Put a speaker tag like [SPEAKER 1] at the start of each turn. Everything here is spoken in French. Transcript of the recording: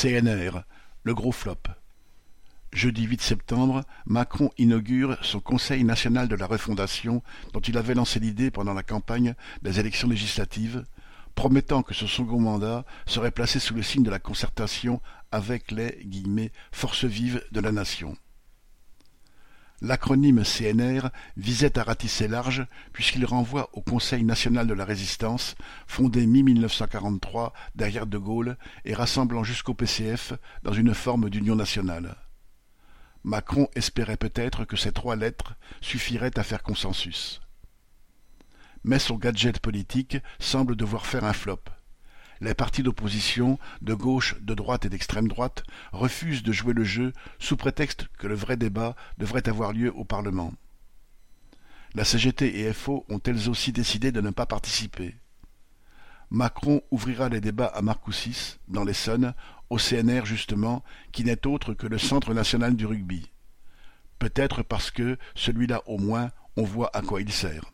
[SPEAKER 1] CNR, le gros flop. Jeudi 8 septembre, Macron inaugure son Conseil national de la refondation dont il avait lancé l'idée pendant la campagne des élections législatives, promettant que ce second mandat serait placé sous le signe de la concertation avec les « forces vives de la nation ». L'acronyme CNR visait à ratisser large puisqu'il renvoie au Conseil national de la résistance, fondé mi-1943 derrière de Gaulle et rassemblant jusqu'au PCF dans une forme d'union nationale. Macron espérait peut-être que ces trois lettres suffiraient à faire consensus. Mais son gadget politique semble devoir faire un flop. Les partis d'opposition, de gauche, de droite et d'extrême droite, refusent de jouer le jeu sous prétexte que le vrai débat devrait avoir lieu au Parlement. La CGT et FO ont elles aussi décidé de ne pas participer. Macron ouvrira les débats à Marcoussis, dans l'Essonne, au CNR justement, qui n'est autre que le Centre national du rugby. Peut-être parce que, celui-là au moins, on voit à quoi il sert.